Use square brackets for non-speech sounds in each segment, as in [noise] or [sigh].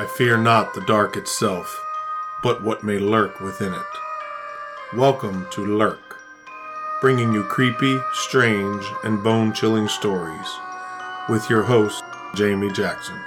I fear not the dark itself, but what may lurk within it. Welcome to Lurk, bringing you creepy, strange, and bone chilling stories with your host, Jamie Jackson.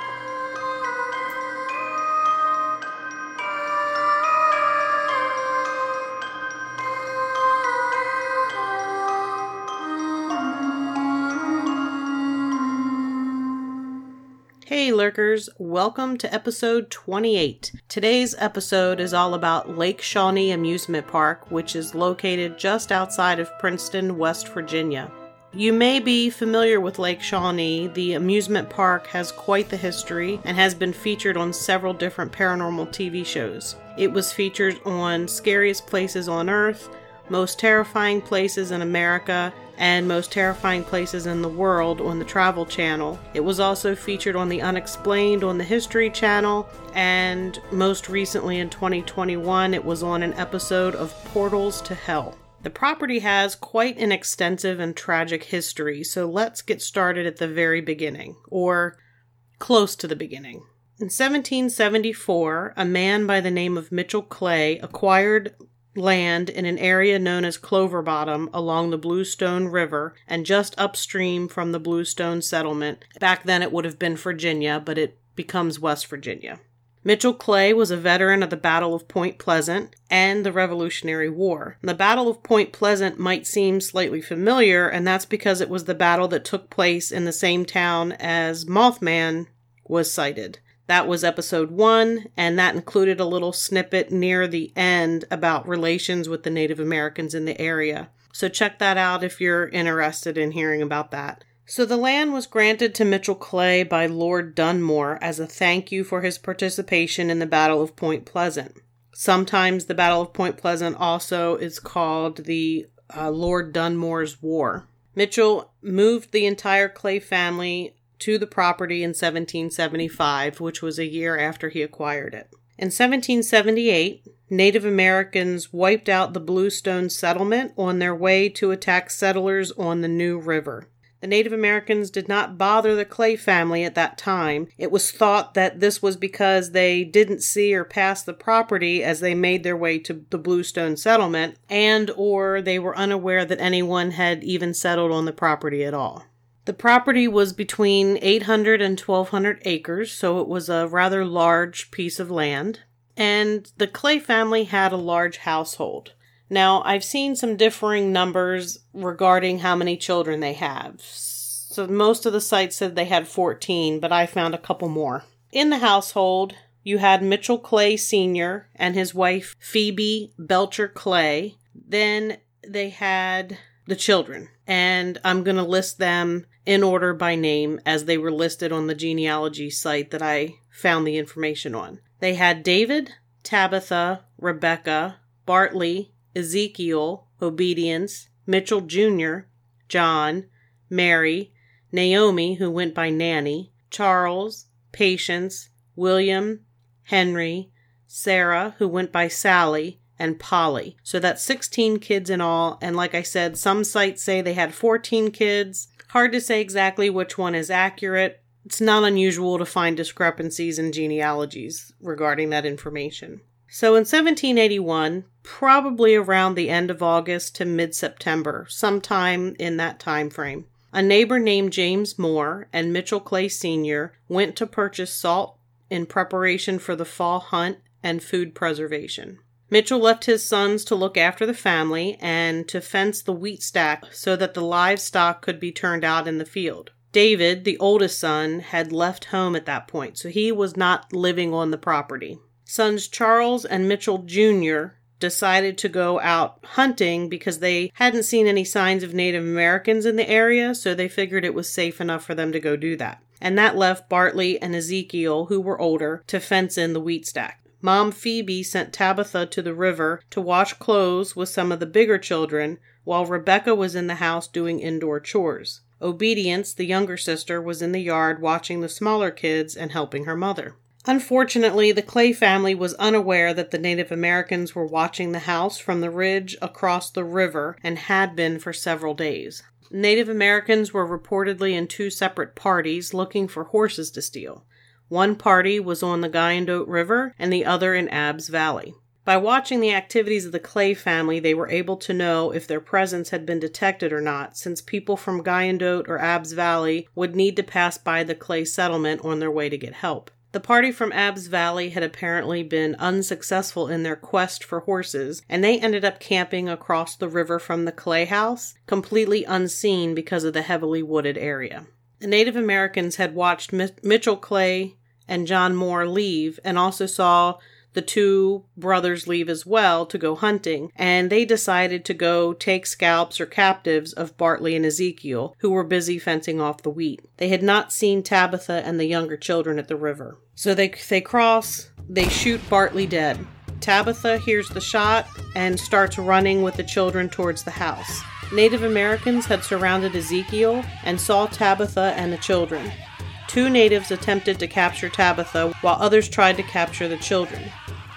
Welcome to episode 28. Today's episode is all about Lake Shawnee Amusement Park, which is located just outside of Princeton, West Virginia. You may be familiar with Lake Shawnee. The amusement park has quite the history and has been featured on several different paranormal TV shows. It was featured on Scariest Places on Earth, Most Terrifying Places in America, and Most Terrifying Places in the World on the Travel Channel. It was also featured on The Unexplained on the History Channel, and most recently in 2021, it was on an episode of Portals to Hell. The property has quite an extensive and tragic history, so let's get started at the very beginning, or close to the beginning. In 1774, a man by the name of Mitchell Clay acquired land in an area known as Clover Bottom along the Bluestone River and just upstream from the Bluestone settlement. Back then it would have been Virginia, but it becomes West Virginia. Mitchell Clay was a veteran of the Battle of Point Pleasant and the Revolutionary War. The Battle of Point Pleasant might seem slightly familiar, and that's because it was the battle that took place in the same town as Mothman was sighted. That was episode one, and that included a little snippet near the end about relations with the Native Americans in the area. So check that out if you're interested in hearing about that. So the land was granted to Mitchell Clay by Lord Dunmore as a thank you for his participation in the Battle of Point Pleasant. Sometimes the Battle of Point Pleasant also is called the uh, Lord Dunmore's War. Mitchell moved the entire Clay family to the property in 1775, which was a year after he acquired it. In 1778, Native Americans wiped out the Bluestone settlement on their way to attack settlers on the New River. The Native Americans did not bother the Clay family at that time. It was thought that this was because they didn't see or pass the property as they made their way to the Bluestone settlement and or they were unaware that anyone had even settled on the property at all. The property was between 800 and 1200 acres, so it was a rather large piece of land. And the Clay family had a large household. Now, I've seen some differing numbers regarding how many children they have. So, most of the sites said they had 14, but I found a couple more. In the household, you had Mitchell Clay Sr. and his wife Phoebe Belcher Clay. Then they had the children, and I'm going to list them in order by name as they were listed on the genealogy site that I found the information on. They had David, Tabitha, Rebecca, Bartley, Ezekiel, Obedience, Mitchell Jr., John, Mary, Naomi, who went by Nanny, Charles, Patience, William, Henry, Sarah, who went by Sally, and Polly. So that's 16 kids in all. And like I said, some sites say they had 14 kids. Hard to say exactly which one is accurate. It's not unusual to find discrepancies in genealogies regarding that information. So in 1781, probably around the end of August to mid September, sometime in that time frame, a neighbor named James Moore and Mitchell Clay Sr. went to purchase salt in preparation for the fall hunt and food preservation. Mitchell left his sons to look after the family and to fence the wheat stack so that the livestock could be turned out in the field. David, the oldest son, had left home at that point, so he was not living on the property. Sons Charles and Mitchell Jr. decided to go out hunting because they hadn't seen any signs of Native Americans in the area, so they figured it was safe enough for them to go do that. And that left Bartley and Ezekiel, who were older, to fence in the wheat stack. Mom Phoebe sent Tabitha to the river to wash clothes with some of the bigger children, while Rebecca was in the house doing indoor chores. Obedience, the younger sister, was in the yard watching the smaller kids and helping her mother. Unfortunately, the Clay family was unaware that the Native Americans were watching the house from the ridge across the river and had been for several days. Native Americans were reportedly in two separate parties looking for horses to steal. One party was on the Guyandotte River and the other in Abbs Valley. By watching the activities of the Clay family, they were able to know if their presence had been detected or not, since people from Guyandotte or Abbs Valley would need to pass by the Clay settlement on their way to get help. The party from Abbs Valley had apparently been unsuccessful in their quest for horses, and they ended up camping across the river from the Clay house, completely unseen because of the heavily wooded area. The Native Americans had watched Mitchell Clay and John Moore leave and also saw the two brothers leave as well to go hunting, and they decided to go take scalps or captives of Bartley and Ezekiel, who were busy fencing off the wheat. They had not seen Tabitha and the younger children at the river. So they, they cross, they shoot Bartley dead. Tabitha hears the shot and starts running with the children towards the house. Native Americans had surrounded Ezekiel and saw Tabitha and the children. Two natives attempted to capture Tabitha while others tried to capture the children.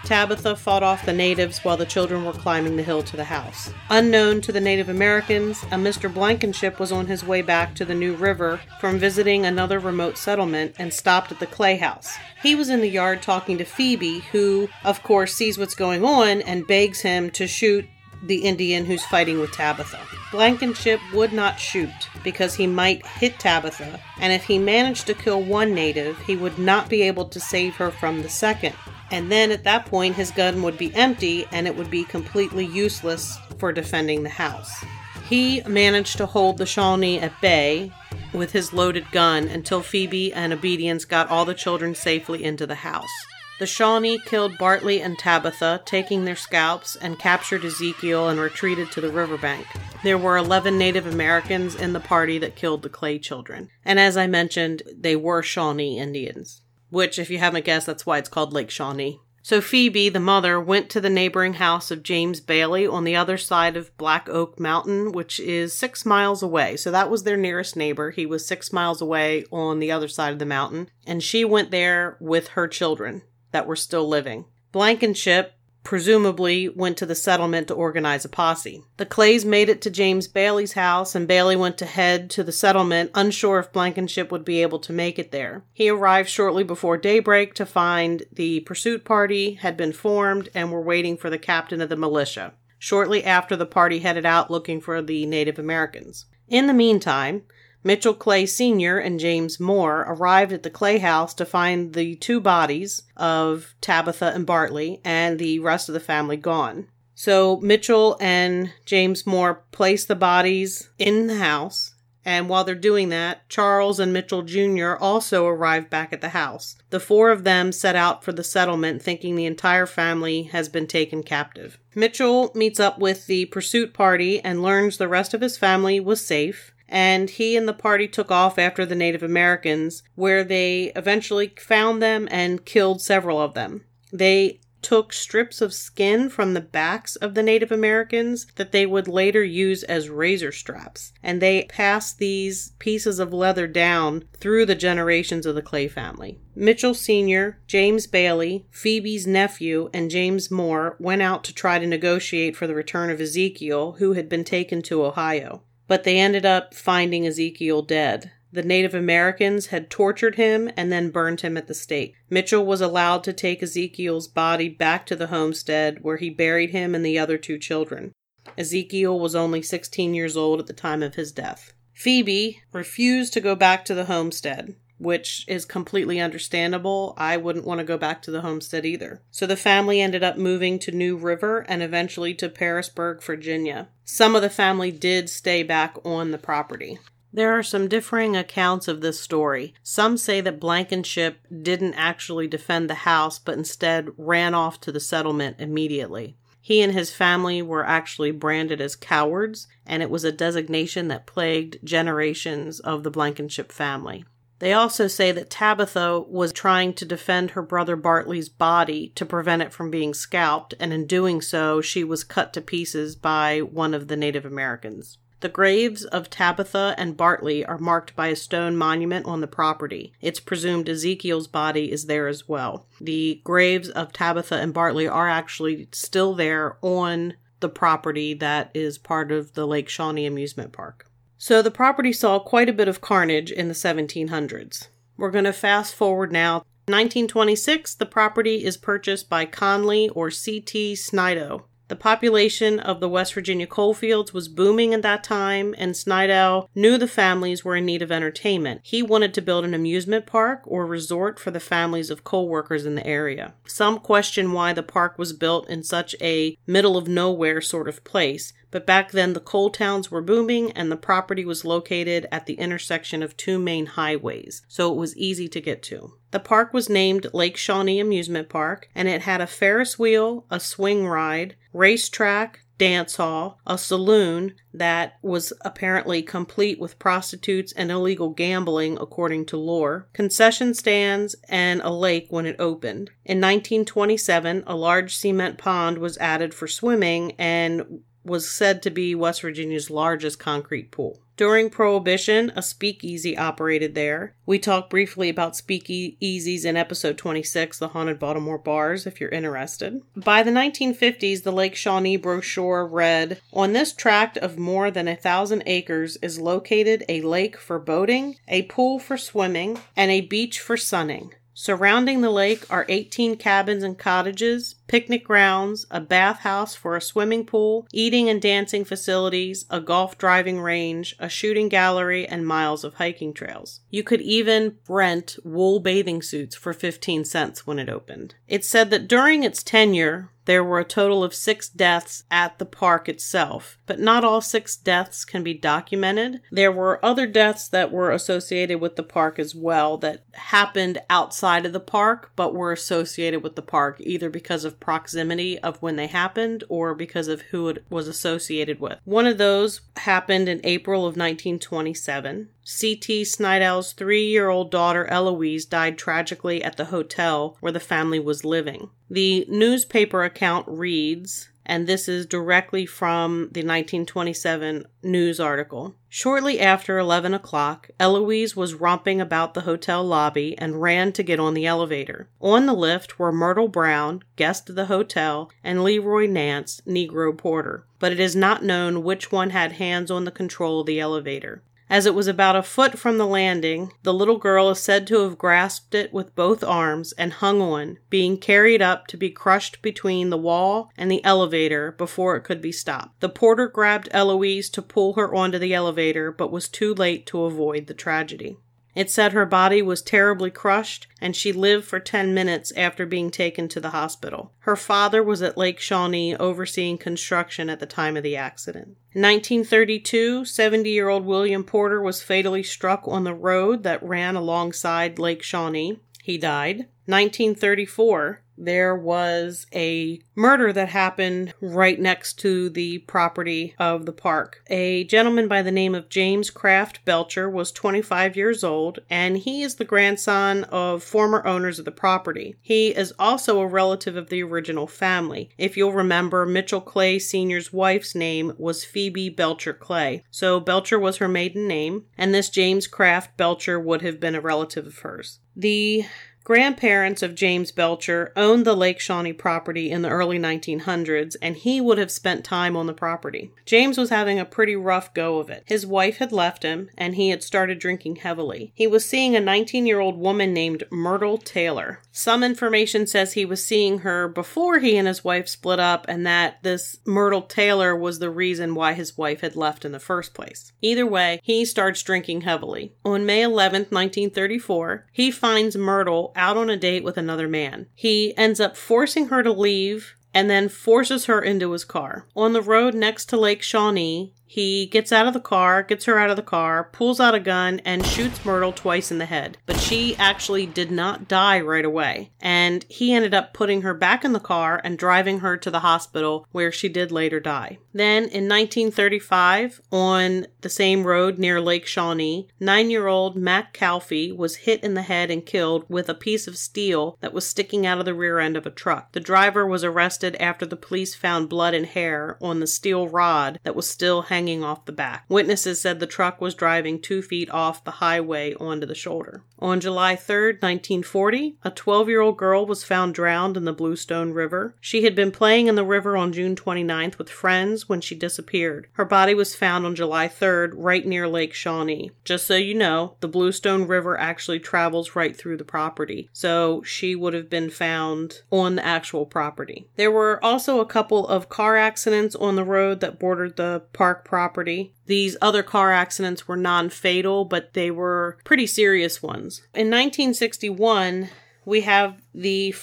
Tabitha fought off the natives while the children were climbing the hill to the house. Unknown to the Native Americans, a Mr. Blankenship was on his way back to the New River from visiting another remote settlement and stopped at the Clay House. He was in the yard talking to Phoebe, who, of course, sees what's going on and begs him to shoot the Indian who's fighting with Tabitha. Blankenship would not shoot because he might hit Tabitha, and if he managed to kill one native, he would not be able to save her from the second. And then at that point, his gun would be empty and it would be completely useless for defending the house. He managed to hold the Shawnee at bay with his loaded gun until Phoebe and Obedience got all the children safely into the house. The Shawnee killed Bartley and Tabitha, taking their scalps, and captured Ezekiel and retreated to the riverbank. There were 11 Native Americans in the party that killed the Clay children. And as I mentioned, they were Shawnee Indians which, if you haven't guessed, that's why it's called Lake Shawnee. So Phoebe, the mother, went to the neighboring house of James Bailey on the other side of Black Oak Mountain, which is six miles away. So that was their nearest neighbor. He was six miles away on the other side of the mountain. And she went there with her children that were still living. Blankenship presumably went to the settlement to organize a posse. The Clays made it to James Bailey's house, and Bailey went to head to the settlement, unsure if Blankenship would be able to make it there. He arrived shortly before daybreak to find the pursuit party had been formed and were waiting for the captain of the militia. Shortly after, the party headed out looking for the Native Americans. In the meantime, Mitchell Clay Sr. and James Moore arrived at the Clay house to find the two bodies of Tabitha and Bartley and the rest of the family gone. So Mitchell and James Moore placed the bodies in the house, and while they're doing that, Charles and Mitchell Jr. also arrived back at the house. The four of them set out for the settlement thinking the entire family has been taken captive. Mitchell meets up with the pursuit party and learns the rest of his family was safe and he and the party took off after the Native Americans, where they eventually found them and killed several of them. They took strips of skin from the backs of the Native Americans that they would later use as razor straps, and they passed these pieces of leather down through the generations of the Clay family. Mitchell Sr., James Bailey, Phoebe's nephew, and James Moore went out to try to negotiate for the return of Ezekiel, who had been taken to Ohio but they ended up finding Ezekiel dead. The Native Americans had tortured him and then burned him at the stake. Mitchell was allowed to take Ezekiel's body back to the homestead where he buried him and the other two children. Ezekiel was only 16 years old at the time of his death. Phoebe refused to go back to the homestead which is completely understandable. I wouldn't want to go back to the homestead either. So the family ended up moving to New River and eventually to Pearisburg, Virginia. Some of the family did stay back on the property. There are some differing accounts of this story. Some say that Blankenship didn't actually defend the house, but instead ran off to the settlement immediately. He and his family were actually branded as cowards, and it was a designation that plagued generations of the Blankenship family. They also say that Tabitha was trying to defend her brother Bartley's body to prevent it from being scalped, and in doing so, she was cut to pieces by one of the Native Americans. The graves of Tabitha and Bartley are marked by a stone monument on the property. It's presumed Ezekiel's body is there as well. The graves of Tabitha and Bartley are actually still there on the property that is part of the Lake Shawnee Amusement Park. So the property saw quite a bit of carnage in the 1700s. We're going to fast forward now 1926, the property is purchased by Conley or C.T. Snidow. The population of the West Virginia coalfields was booming at that time, and Snidow knew the families were in need of entertainment. He wanted to build an amusement park or resort for the families of coal workers in the area. Some question why the park was built in such a middle of nowhere sort of place, but back then the coal towns were booming and the property was located at the intersection of two main highways, so it was easy to get to. The park was named Lake Shawnee Amusement Park, and it had a Ferris wheel, a swing ride, racetrack, dance hall, a saloon that was apparently complete with prostitutes and illegal gambling, according to lore, concession stands, and a lake when it opened. In 1927, a large cement pond was added for swimming and was said to be West Virginia's largest concrete pool. During Prohibition, a speakeasy operated there. We talked briefly about speakeasies in episode 26, The Haunted Baltimore Bars, if you're interested. By the 1950s, the Lake Shawnee brochure read On this tract of more than a thousand acres is located a lake for boating, a pool for swimming, and a beach for sunning. Surrounding the lake are 18 cabins and cottages, picnic grounds, a bathhouse for a swimming pool, eating and dancing facilities, a golf driving range, a shooting gallery, and miles of hiking trails. You could even rent wool bathing suits for 15 cents when it opened. It's said that during its tenure, there were a total of six deaths at the park itself, but not all six deaths can be documented. There were other deaths that were associated with the park as well that happened outside of the park but were associated with the park either because of proximity of when they happened or because of who it was associated with. One of those happened in April of 1927. C.T. Snidow's three year old daughter Eloise died tragically at the hotel where the family was living. The newspaper account reads, and this is directly from the 1927 news article. Shortly after 11 o'clock, Eloise was romping about the hotel lobby and ran to get on the elevator. On the lift were Myrtle Brown, guest of the hotel, and Leroy Nance, Negro porter, but it is not known which one had hands on the control of the elevator. As it was about a foot from the landing, the little girl is said to have grasped it with both arms and hung on, being carried up to be crushed between the wall and the elevator before it could be stopped. The porter grabbed Eloise to pull her onto the elevator, but was too late to avoid the tragedy. It said her body was terribly crushed and she lived for 10 minutes after being taken to the hospital. Her father was at Lake Shawnee overseeing construction at the time of the accident. In 1932, 70 year old William Porter was fatally struck on the road that ran alongside Lake Shawnee. He died. 1934, there was a murder that happened right next to the property of the park. A gentleman by the name of James Kraft Belcher was 25 years old, and he is the grandson of former owners of the property. He is also a relative of the original family. If you'll remember, Mitchell Clay Sr.'s wife's name was Phoebe Belcher Clay, so Belcher was her maiden name, and this James Kraft Belcher would have been a relative of hers. The grandparents of James Belcher owned the Lake Shawnee property in the early 1900s, and he would have spent time on the property. James was having a pretty rough go of it. His wife had left him, and he had started drinking heavily. He was seeing a 19 year old woman named Myrtle Taylor. Some information says he was seeing her before he and his wife split up, and that this Myrtle Taylor was the reason why his wife had left in the first place. Either way, he starts drinking heavily. On May 11, 1934, he finds Myrtle out on a date with another man. He ends up forcing her to leave and then forces her into his car. On the road next to Lake Shawnee, he gets out of the car, gets her out of the car, pulls out a gun, and shoots Myrtle twice in the head. But she actually did not die right away. And he ended up putting her back in the car and driving her to the hospital where she did later die. Then in 1935, on the same road near Lake Shawnee, nine year old Mac Calfee was hit in the head and killed with a piece of steel that was sticking out of the rear end of a truck. The driver was arrested after the police found blood and hair on the steel rod that was still hanging hanging off the back. Witnesses said the truck was driving two feet off the highway onto the shoulder. On July 3, 1940, a 12 year old girl was found drowned in the Bluestone River. She had been playing in the river on June 29th with friends when she disappeared. Her body was found on July 3rd right near Lake Shawnee. Just so you know, the Bluestone River actually travels right through the property, so she would have been found on the actual property. There were also a couple of car accidents on the road that bordered the park property. These other car accidents were non fatal, but they were pretty serious ones. In 1961, we have the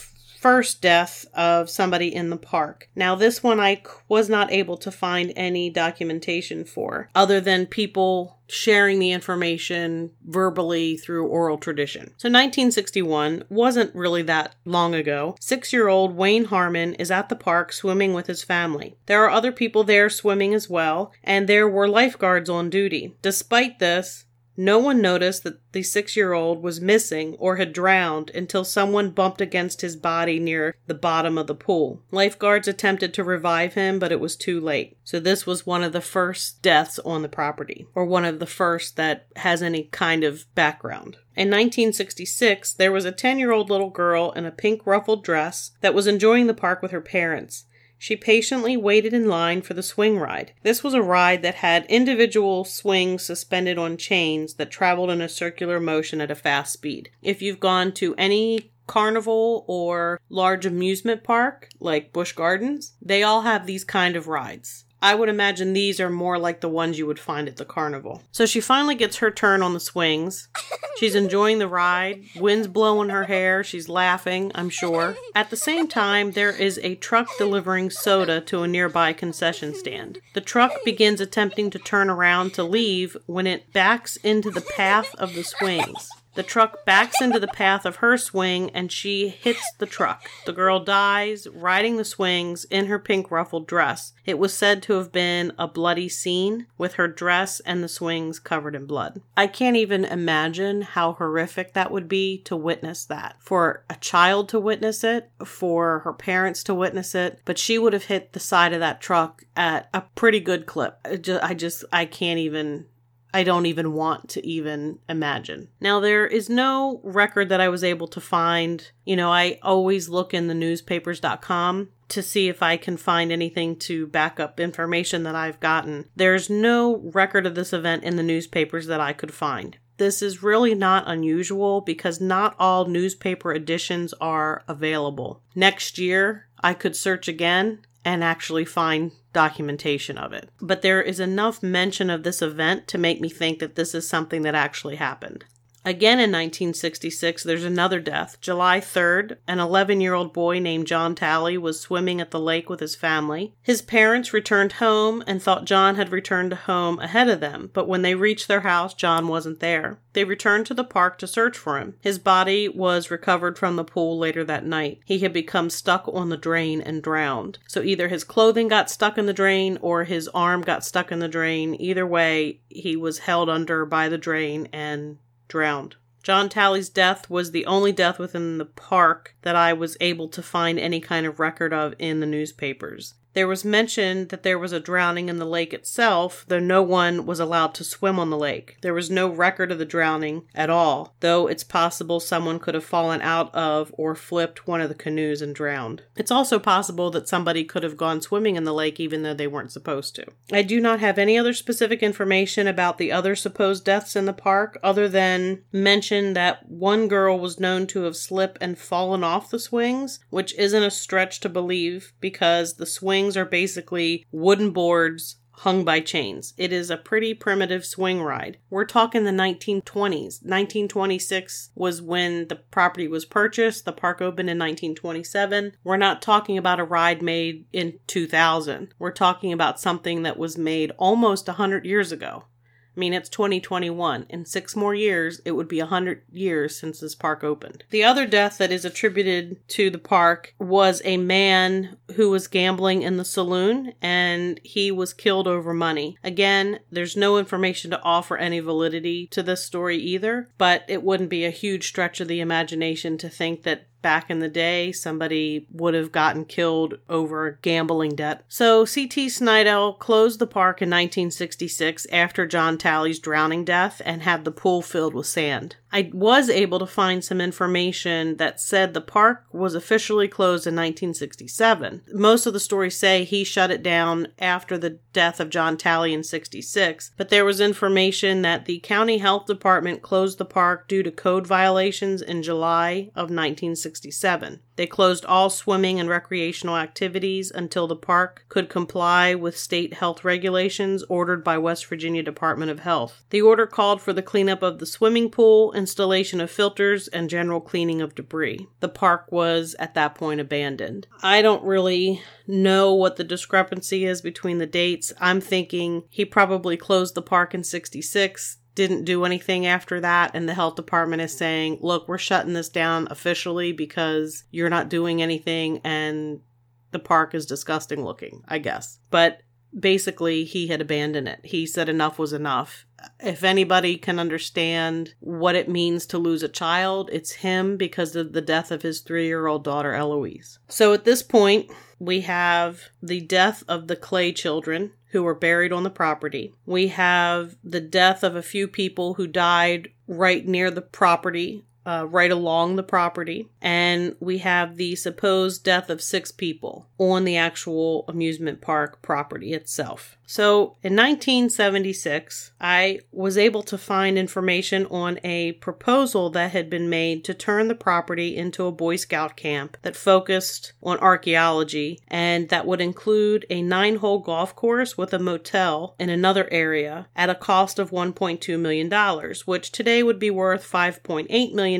first death of somebody in the park. Now, this one I was not able to find any documentation for, other than people sharing the information verbally through oral tradition. So 1961 wasn't really that long ago. Six year old Wayne Harmon is at the park swimming with his family. There are other people there swimming as well, and there were lifeguards on duty. Despite this, no one noticed that the six year old was missing or had drowned until someone bumped against his body near the bottom of the pool. Lifeguards attempted to revive him, but it was too late. So, this was one of the first deaths on the property, or one of the first that has any kind of background. In 1966, there was a 10 year old little girl in a pink ruffled dress that was enjoying the park with her parents. She patiently waited in line for the swing ride. This was a ride that had individual swings suspended on chains that traveled in a circular motion at a fast speed. If you've gone to any carnival or large amusement park like Busch Gardens, they all have these kind of rides. I would imagine these are more like the ones you would find at the carnival. So she finally gets her turn on the swings. She's enjoying the ride. Wind's blowing her hair. She's laughing, I'm sure. At the same time, there is a truck delivering soda to a nearby concession stand. The truck begins attempting to turn around to leave when it backs into the path of the swings. The truck backs into the path of her swing and she hits the truck. The girl dies riding the swings in her pink ruffled dress. It was said to have been a bloody scene with her dress and the swings covered in blood. I can't even imagine how horrific that would be to witness that. For a child to witness it, for her parents to witness it, but she would have hit the side of that truck at a pretty good clip. I just, I, can't even I don't even want to even imagine. Now, there is no record that I was able to find. You know, I always look in the newspapers.com to see if I can find anything to back up information that I've gotten. There's no record of this event in the newspapers that I could find. This is really not unusual because not all newspaper editions are available. Next year, I could search again and actually find documentation of it. But there is enough mention of this event to make me think that this is something that actually happened. Again in 1966, there's another death. July 3rd, an 11 year old boy named John Talley was swimming at the lake with his family. His parents returned home and thought John had returned home ahead of them, but when they reached their house, John wasn't there. They returned to the park to search for him. His body was recovered from the pool later that night. He had become stuck on the drain and drowned. So either his clothing got stuck in the drain or his arm got stuck in the drain. Either way, he was held under by the drain and drowned. John Talley's death was the only death within the park that I was able to find any kind of record of in the newspapers. There was mention that there was a drowning in the lake itself, though no one was allowed to swim on the lake. There was no record of the drowning at all, though it's possible someone could have fallen out of or flipped one of the canoes and drowned. It's also possible that somebody could have gone swimming in the lake even though they weren't supposed to. I do not have any other specific information about the other supposed deaths in the park other than mention that one girl was known to have slipped and fallen off the swings, which isn't a stretch to believe because the swing swings are basically wooden boards hung by chains. It is a pretty primitive swing ride. We're talking the 1920s. 1926 was when the property was purchased. The park opened in 1927. We're not talking about a ride made in 2000. We're talking about something that was made almost 100 years ago. I mean, it's 2021. In six more years, it would be 100 years since this park opened. The other death that is attributed to the park was a man who was gambling in the saloon and he was killed over money. Again, there's no information to offer any validity to this story either, but it wouldn't be a huge stretch of the imagination to think that back in the day, somebody would have gotten killed over gambling debt. So C.T. Snidow closed the park in 1966 after John Talley's drowning death and had the pool filled with sand. I was able to find some information that said the park was officially closed in 1967. Most of the stories say he shut it down after the death of John Talley in 66, but there was information that the county health department closed the park due to code violations in July of 1967. They closed all swimming and recreational activities until the park could comply with state health regulations ordered by West Virginia Department of Health. The order called for the cleanup of the swimming pool, installation of filters, and general cleaning of debris. The park was at that point abandoned. I don't really know what the discrepancy is between the dates. I'm thinking he probably closed the park in 66 didn't do anything after that and the health department is saying look we're shutting this down officially because you're not doing anything and the park is disgusting looking i guess but basically he had abandoned it. He said enough was enough. If anybody can understand what it means to lose a child it's him because of the death of his three-year-old daughter eloise. So at this point we have the death of the clay children who were buried on the property. We have the death of a few people who died right near the property uh, right along the property, and we have the supposed death of six people on the actual amusement park property itself. So in 1976, I was able to find information on a proposal that had been made to turn the property into a Boy Scout camp that focused on archaeology and that would include a nine hole golf course with a motel in another area at a cost of $1.2 million, which today would be worth $5.8 million.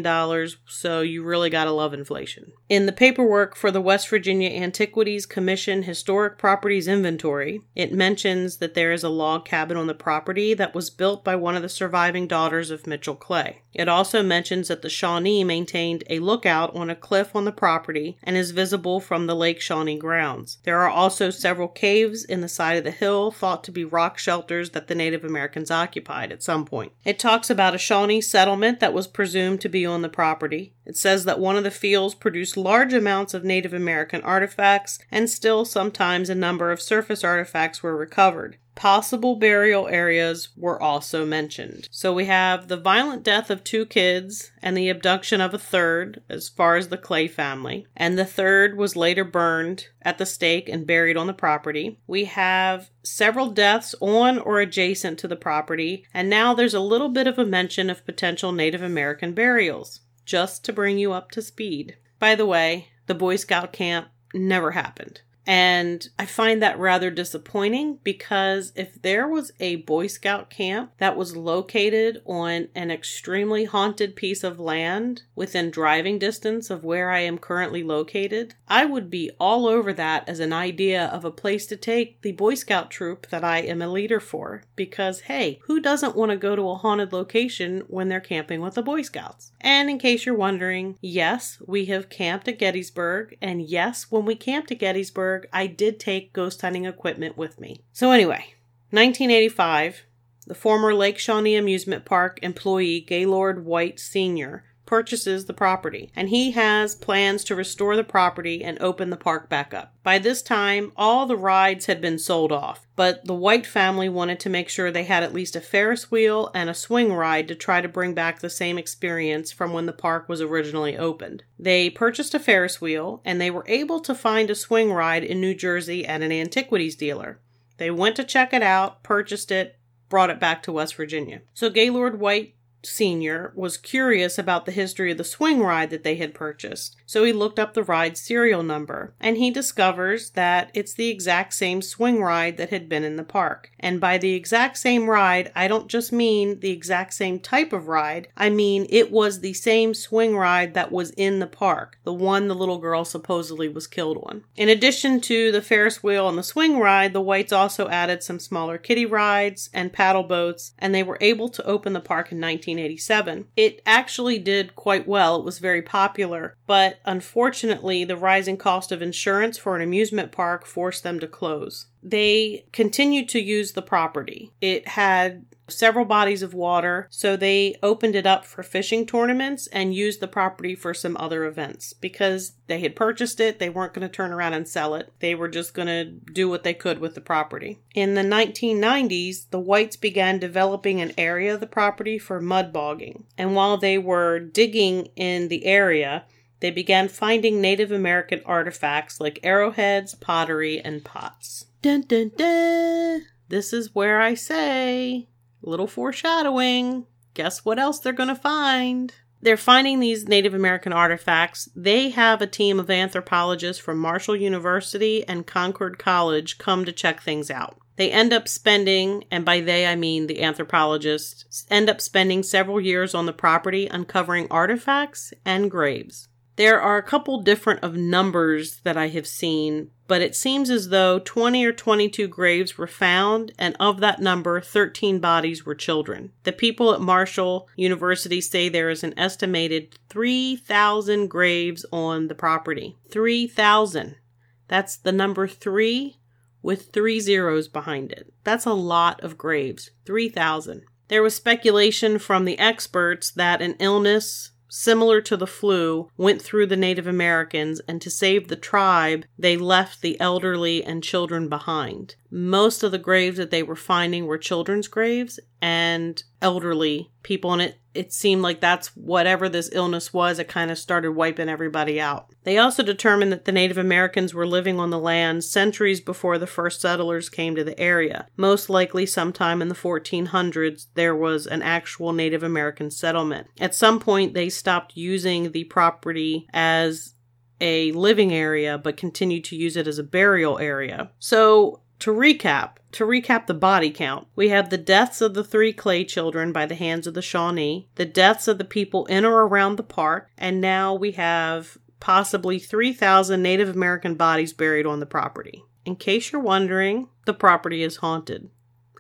So you really gotta love inflation. In the paperwork for the West Virginia Antiquities Commission Historic Properties Inventory, it mentions that there is a log cabin on the property that was built by one of the surviving daughters of Mitchell Clay. It also mentions that the Shawnee maintained a lookout on a cliff on the property and is visible from the Lake Shawnee grounds. There are also several caves in the side of the hill thought to be rock shelters that the Native Americans occupied at some point. It talks about a Shawnee settlement that was presumed to be on the property. It says that one of the fields produced large amounts of Native American artifacts, and still sometimes a number of surface artifacts were recovered. Possible burial areas were also mentioned. So we have the violent death of two kids and the abduction of a third, as far as the Clay family, and the third was later burned at the stake and buried on the property. We have several deaths on or adjacent to the property, and now there's a little bit of a mention of potential Native American burials just to bring you up to speed. By the way, the Boy Scout camp never happened. And I find that rather disappointing because if there was a Boy Scout camp that was located on an extremely haunted piece of land within driving distance of where I am currently located, I would be all over that as an idea of a place to take the Boy Scout troop that I am a leader for. Because, hey, who doesn't want to go to a haunted location when they're camping with the Boy Scouts? And in case you're wondering, yes, we have camped at Gettysburg, and yes, when we camped at Gettysburg, I did take ghost hunting equipment with me. So, anyway, 1985, the former Lake Shawnee Amusement Park employee Gaylord White Sr purchases the property, and he has plans to restore the property and open the park back up. By this time, all the rides had been sold off, but the White family wanted to make sure they had at least a Ferris wheel and a swing ride to try to bring back the same experience from when the park was originally opened. They purchased a Ferris wheel, and they were able to find a swing ride in New Jersey at an antiquities dealer. They went to check it out, purchased it, brought it back to West Virginia. So Gaylord White Sr. was curious about the history of the swing ride that they had purchased, so he looked up the ride's serial number, and he discovers that it's the exact same swing ride that had been in the park. And by the exact same ride, I don't just mean the exact same type of ride, I mean it was the same swing ride that was in the park, the one the little girl supposedly was killed on. In addition to the Ferris wheel and the swing ride, the Whites also added some smaller kiddie rides and paddle boats, and they were able to open the park in 1987. It actually did quite well. It was very popular, but unfortunately, the rising cost of insurance for an amusement park forced them to close. They continued to use the property. It had several bodies of water, so they opened it up for fishing tournaments and used the property for some other events. Because they had purchased it, they weren't going to turn around and sell it. They were just going to do what they could with the property. In the 1990s, the Whites began developing an area of the property for mud bogging. And while they were digging in the area, they began finding Native American artifacts like arrowheads, pottery, and pots. Dun dun dun! This is where I say, little foreshadowing. Guess what else they're gonna find? They're finding these Native American artifacts. They have a team of anthropologists from Marshall University and Concord College come to check things out. They end up spending, and by they I mean the anthropologists, end up spending several years on the property uncovering artifacts and graves. There are a couple different of numbers that I have seen, but it seems as though 20 or 22 graves were found, and of that number, 13 bodies were children. The people at Marshall University say there is an estimated 3,000 graves on the property. 3,000. That's the number 3 with three zeros behind it. That's a lot of graves. 3,000. There was speculation from the experts that an illness similar to the flu, went through the Native Americans, and to save the tribe, they left the elderly and children behind. Most of the graves that they were finding were children's graves and elderly people, and it, it seemed like that's whatever this illness was, it kind of started wiping everybody out. They also determined that the Native Americans were living on the land centuries before the first settlers came to the area. Most likely, sometime in the 1400s, there was an actual Native American settlement. At some point, they stopped using the property as a living area but continued to use it as a burial area. So to recap, to recap the body count, we have the deaths of the three Clay children by the hands of the Shawnee, the deaths of the people in or around the park, and now we have possibly 3,000 Native American bodies buried on the property. In case you're wondering, the property is haunted.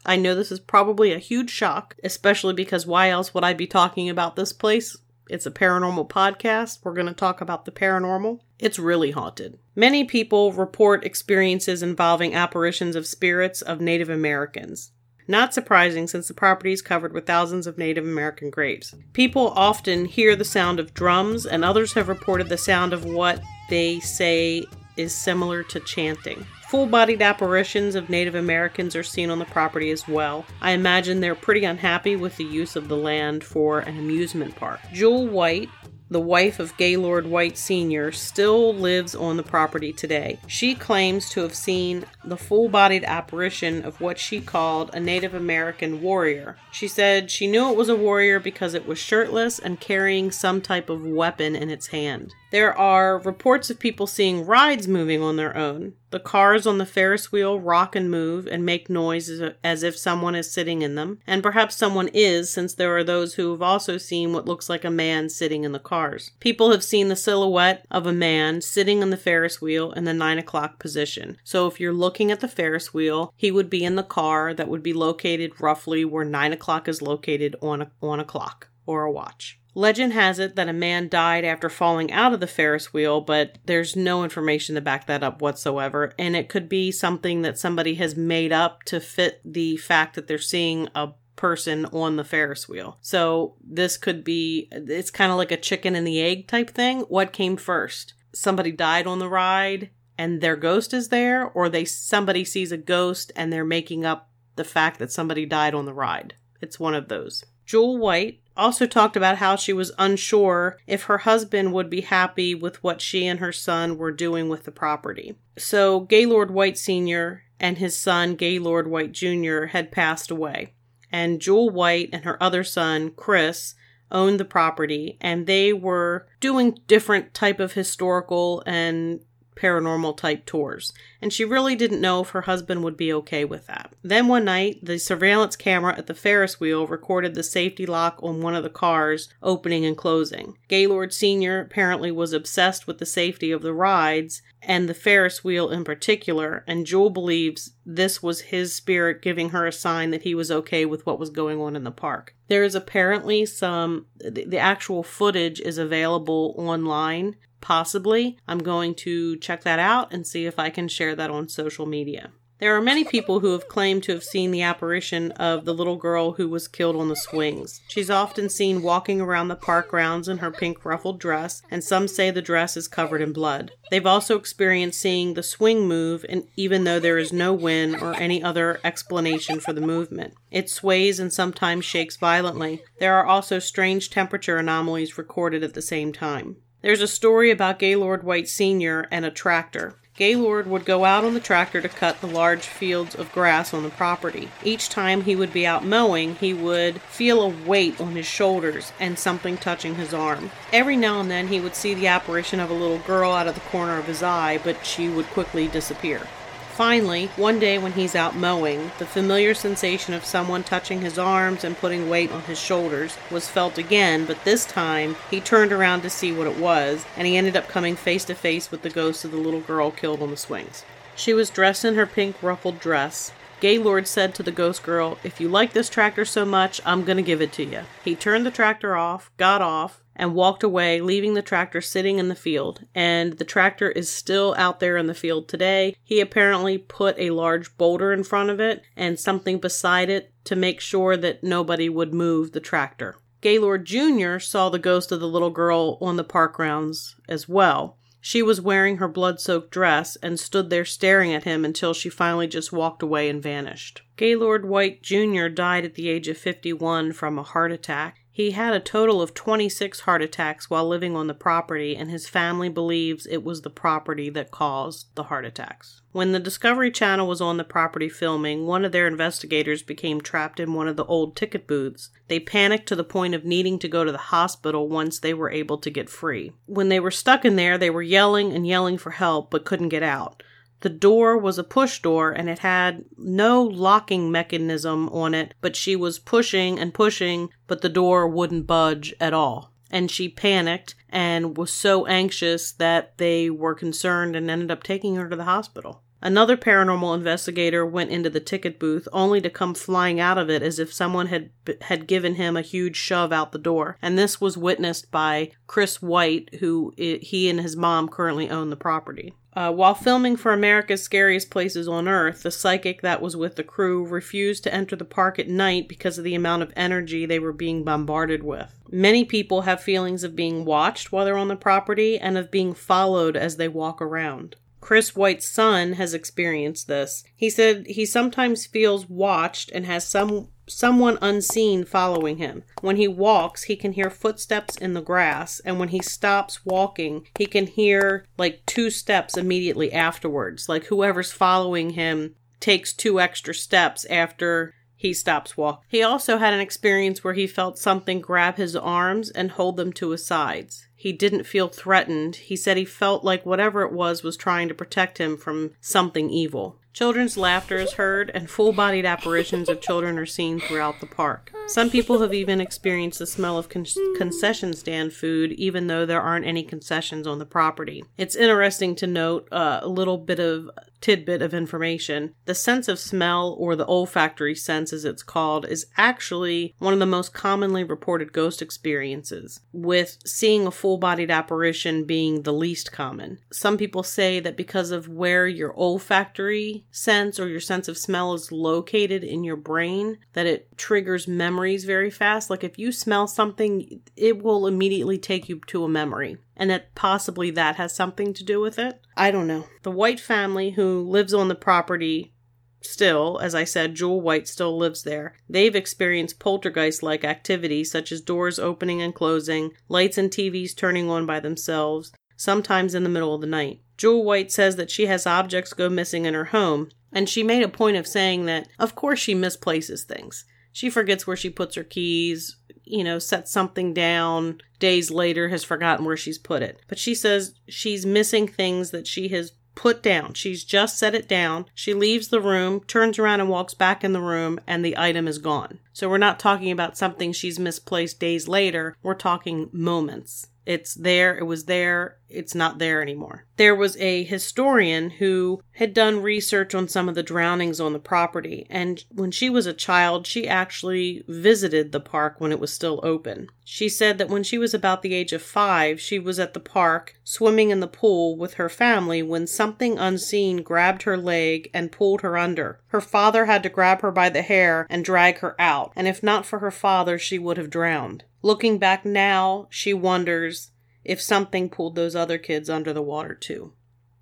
I know this is probably a huge shock, especially because why else would I be talking about this place? It's a paranormal podcast. We're going to talk about the paranormal. It's really haunted. Many people report experiences involving apparitions of spirits of Native Americans. Not surprising since the property is covered with thousands of Native American graves. People often hear the sound of drums, and others have reported the sound of what they say is similar to chanting. Full bodied apparitions of Native Americans are seen on the property as well. I imagine they're pretty unhappy with the use of the land for an amusement park. Jewel White, the wife of Gaylord White Sr., still lives on the property today. She claims to have seen the full bodied apparition of what she called a Native American warrior. She said she knew it was a warrior because it was shirtless and carrying some type of weapon in its hand. There are reports of people seeing rides moving on their own. The cars on the Ferris wheel rock and move and make noise as if someone is sitting in them, and perhaps someone is, since there are those who have also seen what looks like a man sitting in the cars. People have seen the silhouette of a man sitting on the Ferris wheel in the 9 o'clock position. So if you're looking at the Ferris wheel, he would be in the car that would be located roughly where 9 o'clock is located on a, on a clock or a watch. Legend has it that a man died after falling out of the Ferris wheel, but there's no information to back that up whatsoever. And it could be something that somebody has made up to fit the fact that they're seeing a person on the Ferris wheel. So this could be, it's kind of like a chicken and the egg type thing. What came first? Somebody died on the ride and their ghost is there, or they somebody sees a ghost and they're making up the fact that somebody died on the ride. It's one of those. Jewel White also talked about how she was unsure if her husband would be happy with what she and her son were doing with the property. So, Gaylord White Sr. and his son, Gaylord White Jr., had passed away, and Jewel White and her other son, Chris, owned the property and they were doing different type of historical and paranormal type tours, and she really didn't know if her husband would be okay with that. Then one night, the surveillance camera at the Ferris wheel recorded the safety lock on one of the cars opening and closing. Gaylord Sr. apparently was obsessed with the safety of the rides and the Ferris wheel in particular, and Jewel believes this was his spirit giving her a sign that he was okay with what was going on in the park. There is apparently some, the actual footage is available online Possibly. I'm going to check that out and see if I can share that on social media. There are many people who have claimed to have seen the apparition of the little girl who was killed on the swings. She's often seen walking around the park grounds in her pink ruffled dress, and some say the dress is covered in blood. They've also experienced seeing the swing move, and even though there is no wind or any other explanation for the movement, it sways and sometimes shakes violently. There are also strange temperature anomalies recorded at the same time. There's a story about Gaylord White Sr. and a tractor. Gaylord would go out on the tractor to cut the large fields of grass on the property. Each time he would be out mowing, he would feel a weight on his shoulders and something touching his arm. Every now and then he would see the apparition of a little girl out of the corner of his eye, but she would quickly disappear. Finally, one day when he's out mowing, the familiar sensation of someone touching his arms and putting weight on his shoulders was felt again, but this time he turned around to see what it was, and he ended up coming face to face with the ghost of the little girl killed on the swings. She was dressed in her pink ruffled dress. Gaylord said to the ghost girl, If you like this tractor so much, I'm going to give it to you. He turned the tractor off, got off, and walked away, leaving the tractor sitting in the field. And the tractor is still out there in the field today. He apparently put a large boulder in front of it and something beside it to make sure that nobody would move the tractor. Gaylord Jr. saw the ghost of the little girl on the park grounds as well. She was wearing her blood soaked dress and stood there staring at him until she finally just walked away and vanished. Gaylord White Jr. died at the age of 51 from a heart attack. He had a total of 26 heart attacks while living on the property, and his family believes it was the property that caused the heart attacks. When the Discovery Channel was on the property filming, one of their investigators became trapped in one of the old ticket booths. They panicked to the point of needing to go to the hospital once they were able to get free. When they were stuck in there, they were yelling and yelling for help but couldn't get out. The door was a push door and it had no locking mechanism on it, but she was pushing and pushing, but the door wouldn't budge at all. And she panicked and was so anxious that they were concerned and ended up taking her to the hospital. Another paranormal investigator went into the ticket booth only to come flying out of it as if someone had had given him a huge shove out the door. And this was witnessed by Chris White, who he and his mom currently own the property. Uh, while filming for America's Scariest Places on Earth, the psychic that was with the crew refused to enter the park at night because of the amount of energy they were being bombarded with. Many people have feelings of being watched while they're on the property and of being followed as they walk around. Chris White's son has experienced this. He said he sometimes feels watched and has some someone unseen following him. When he walks, he can hear footsteps in the grass, and when he stops walking, he can hear like two steps immediately afterwards. Like whoever's following him takes two extra steps after he stops walking. He also had an experience where he felt something grab his arms and hold them to his sides. He didn't feel threatened. He said he felt like whatever it was was trying to protect him from something evil. Children's laughter is heard, and full bodied apparitions of children are seen throughout the park. Some people have even experienced the smell of con- concession stand food, even though there aren't any concessions on the property. It's interesting to note uh, a little bit of tidbit of information. The sense of smell, or the olfactory sense as it's called, is actually one of the most commonly reported ghost experiences, with seeing a full bodied apparition being the least common. Some people say that because of where your olfactory sense or your sense of smell is located in your brain that it triggers memories very fast. Like if you smell something, it will immediately take you to a memory. And that possibly that has something to do with it. I don't know. The White family who lives on the property still, as I said, Jewel White still lives there. They've experienced poltergeist like activity such as doors opening and closing, lights and TVs turning on by themselves, sometimes in the middle of the night. Jewel White says that she has objects go missing in her home, and she made a point of saying that, of course, she misplaces things. She forgets where she puts her keys, you know, sets something down, days later has forgotten where she's put it. But she says she's missing things that she has put down. She's just set it down. She leaves the room, turns around and walks back in the room, and the item is gone. So we're not talking about something she's misplaced days later. We're talking moments. It's there, it was there, it's not there anymore. There was a historian who had done research on some of the drownings on the property, and when she was a child, she actually visited the park when it was still open. She said that when she was about the age of five, she was at the park swimming in the pool with her family when something unseen grabbed her leg and pulled her under. Her father had to grab her by the hair and drag her out, and if not for her father, she would have drowned. Looking back now, she wonders if something pulled those other kids under the water too.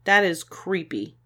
That is creepy.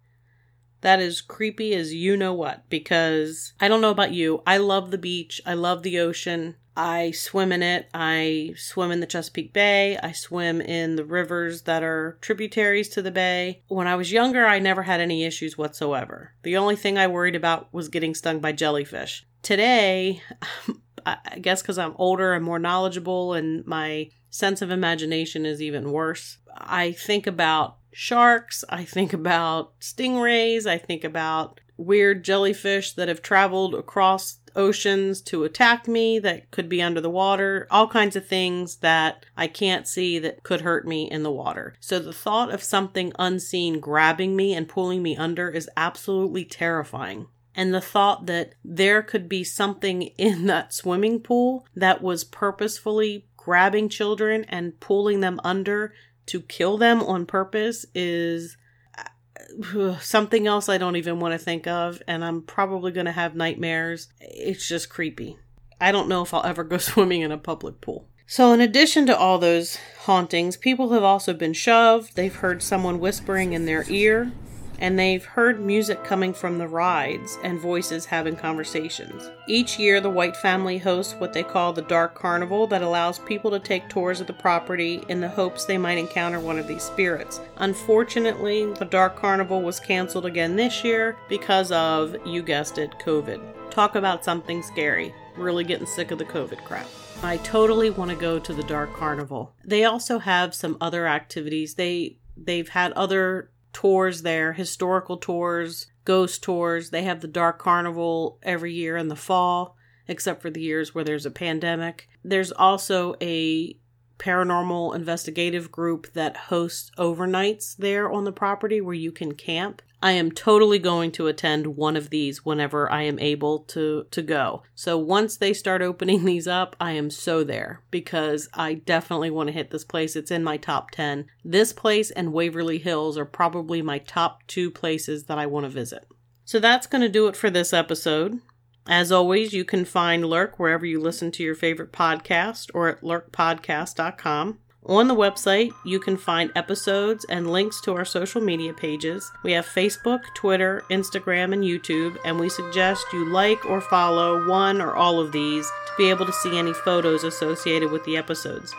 That is creepy as you know what, because I don't know about you. I love the beach. I love the ocean. I swim in it. I swim in the Chesapeake Bay. I swim in the rivers that are tributaries to the bay. When I was younger, I never had any issues whatsoever. The only thing I worried about was getting stung by jellyfish. Today, [laughs] I guess because I'm older and more knowledgeable and my sense of imagination is even worse. I think about sharks, I think about stingrays, I think about weird jellyfish that have traveled across oceans to attack me that could be under the water, all kinds of things that I can't see that could hurt me in the water. So the thought of something unseen grabbing me and pulling me under is absolutely terrifying and the thought that there could be something in that swimming pool that was purposefully grabbing children and pulling them under to kill them on purpose is uh, [sighs] something else I don't even want to think of, and I'm probably going to have nightmares. It's just creepy. I don't know if I'll ever go [laughs] swimming in a public pool. So, in addition to all those hauntings, people have also been shoved. They've heard someone whispering in their ear and they've heard music coming from the rides and voices having conversations. Each year, the White family hosts what they call the Dark Carnival that allows people to take tours of the property in the hopes they might encounter one of these spirits. Unfortunately, the Dark Carnival was canceled again this year because of, you guessed it, COVID. Talk about something scary. Really getting sick of the COVID crap. I totally want to go to the Dark Carnival. They also have some other activities. They they've had other tours there, historical tours, ghost tours. They have the Dark Carnival every year in the fall, except for the years where there's a pandemic. There's also a paranormal investigative group that hosts overnights there on the property where you can camp. I am totally going to attend one of these whenever I am able to to go. So once they start opening [laughs] these up, I am so there because I definitely want to hit this place. It's in my top 10. This place and Waverly Hills are probably my top 2 places that I want to visit. So that's going to do it for this episode. As always, you can find Lurk wherever you listen to your favorite podcast or at lurkpodcast.com. On the website, you can find episodes and links to our social media pages. We have Facebook, Twitter, Instagram, and YouTube, and we suggest you like or follow one or all of these to be able to see any photos associated with the episodes.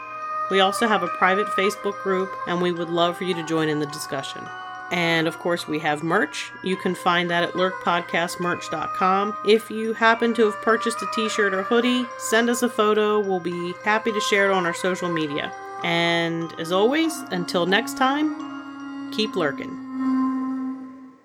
We also have a private Facebook group, and we would love for you to join in the discussion. And of course, we have merch. You can find that at lurkpodcastmerch.com. If you happen to have purchased a t shirt or hoodie, send us a photo. We'll be happy to share it on our social media. And as always, until next time, keep lurking.